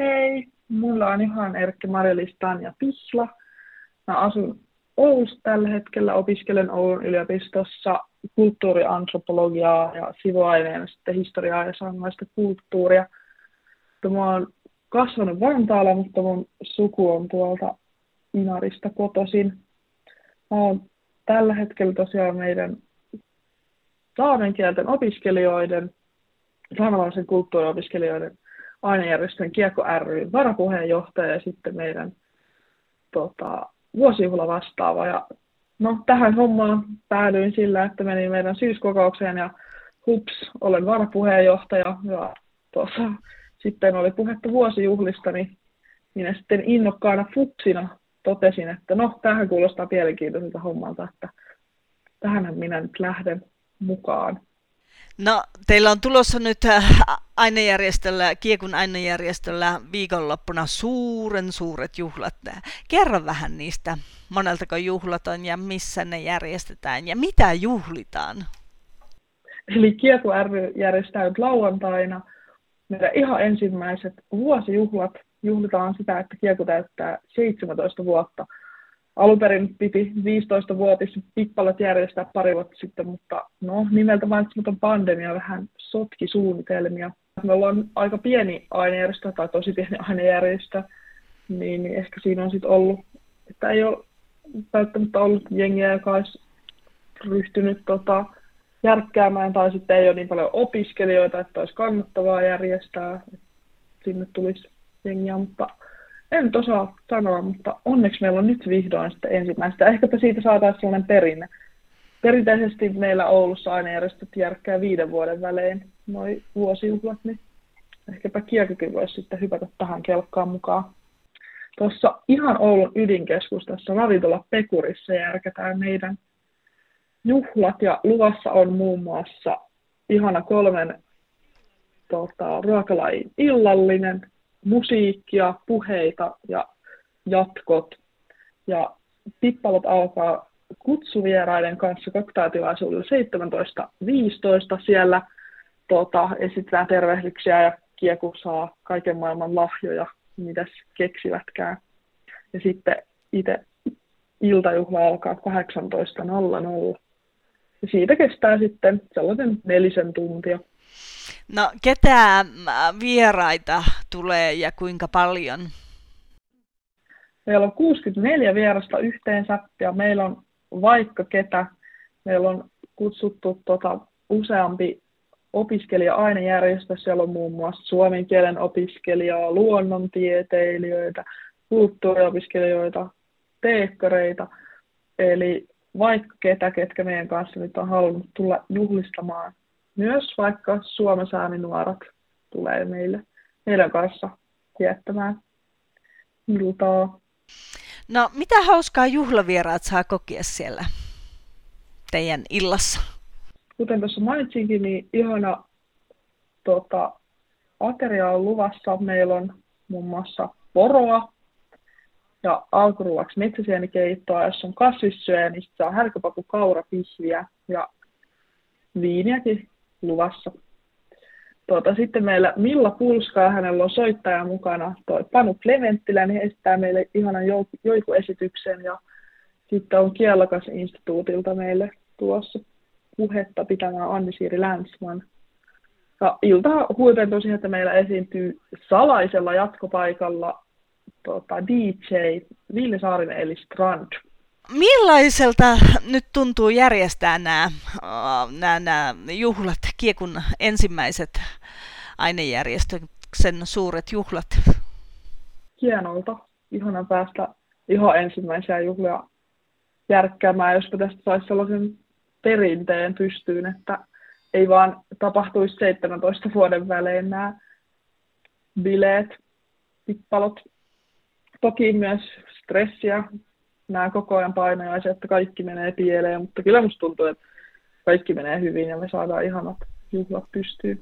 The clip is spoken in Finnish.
Hei, mulla on ihan Erkki Marjalis Tanja Pisla. Mä asun Oulussa tällä hetkellä, opiskelen Oulun yliopistossa kulttuuriantropologiaa ja sivuaineena sitten historiaa ja saamelaista kulttuuria. Mä oon kasvanut Vantaalla, mutta mun suku on tuolta Inarista kotoisin. Mä oon tällä hetkellä tosiaan meidän saamen kielten opiskelijoiden, saamelaisen kulttuuriopiskelijoiden ainejärjestön Kiekko ry varapuheenjohtaja ja sitten meidän tota, vuosijuhla vastaava. Ja no, tähän hommaan päädyin sillä, että menin meidän syyskokoukseen ja hups, olen varapuheenjohtaja ja tuossa sitten oli puhetta vuosijuhlista, niin minä sitten innokkaana fupsina totesin, että no, tähän kuulostaa mielenkiintoiselta hommalta, että tähänhän minä nyt lähden mukaan. No, teillä on tulossa nyt äh, ainejärjestöllä, Kiekun ainejärjestöllä viikonloppuna suuren suuret juhlat. Kerro vähän niistä, moneltako juhlat on ja missä ne järjestetään ja mitä juhlitaan? Eli Kieku ry järjestää nyt lauantaina meidän ihan ensimmäiset vuosijuhlat. Juhlitaan sitä, että Kieku täyttää 17 vuotta – alun perin piti 15-vuotis pippalot järjestää pari vuotta sitten, mutta no, nimeltä mainitsematon pandemia vähän sotki suunnitelmia. Me ollaan aika pieni ainejärjestö tai tosi pieni ainejärjestö, niin ehkä siinä on sitten ollut, että ei ole välttämättä ollut jengiä, joka olisi ryhtynyt tota, järkkäämään, tai sitten ei ole niin paljon opiskelijoita, että olisi kannattavaa järjestää, sinne tulisi jengiä, mutta en nyt osaa sanoa, mutta onneksi meillä on nyt vihdoin sitten ensimmäistä. Ehkäpä siitä saataisiin sellainen perinne. Perinteisesti meillä Oulussa aina järjestöt järkkää viiden vuoden välein noin vuosijuhlat, niin ehkäpä kiekokin voisi sitten hypätä tähän kelkkaan mukaan. Tuossa ihan Oulun ydinkeskustassa ravintola Pekurissa järkätään meidän juhlat ja luvassa on muun muassa ihana kolmen tota, ruokalajin illallinen, musiikkia, puheita ja jatkot. Ja pippalot alkaa kutsuvieraiden kanssa koktaatilaisuudella 17.15 siellä tota, esitetään tervehdyksiä ja kieku saa kaiken maailman lahjoja, mitä keksivätkään. Ja sitten itse iltajuhla alkaa 18.00. Ja siitä kestää sitten sellaisen nelisen tuntia. No ketä vieraita tulee ja kuinka paljon? Meillä on 64 vierasta yhteensä ja meillä on vaikka ketä. Meillä on kutsuttu tota, useampi opiskelija-ainejärjestö. Siellä on muun muassa suomen kielen opiskelijaa, luonnontieteilijöitä, kulttuuriopiskelijoita, teekkareita. Eli vaikka ketä, ketkä meidän kanssa nyt on halunnut tulla juhlistamaan myös vaikka Suomen saaminuorat tulee meille, meidän kanssa viettämään iltaa. No, mitä hauskaa juhlavieraat saa kokea siellä teidän illassa? Kuten tuossa mainitsinkin, niin ihana tota, ateria on luvassa. Meillä on muun muassa poroa ja alkuruuaksi metsäsienikeittoa, jos on kasvissyöjä, niin saa härkäpapu kaurapihviä ja viiniäkin luvassa. Tuota, sitten meillä Milla Pulskaa, hänellä on soittaja mukana. Toi Panu Clementtilä, niin esittää meille ihanan joikuesityksen ja sitten on Kielakas instituutilta meille tuossa puhetta pitämään Anni-Siiri Länsman. Ja ilta huipentuu siihen, että meillä esiintyy salaisella jatkopaikalla tota, DJ Ville Saarinen eli Strand millaiselta nyt tuntuu järjestää nämä, nämä, nämä juhlat, Kiekun ensimmäiset ainejärjestyksen suuret juhlat? Hienolta. Ihana päästä ihan ensimmäisiä juhlia järkkäämään, jos tästä saisi sellaisen perinteen pystyyn, että ei vaan tapahtuisi 17 vuoden välein nämä bileet, pippalot. Toki myös stressiä nämä koko ajan painajaiset, että kaikki menee pieleen, mutta kyllä musta tuntuu, että kaikki menee hyvin ja me saadaan ihanat juhlat pystyyn.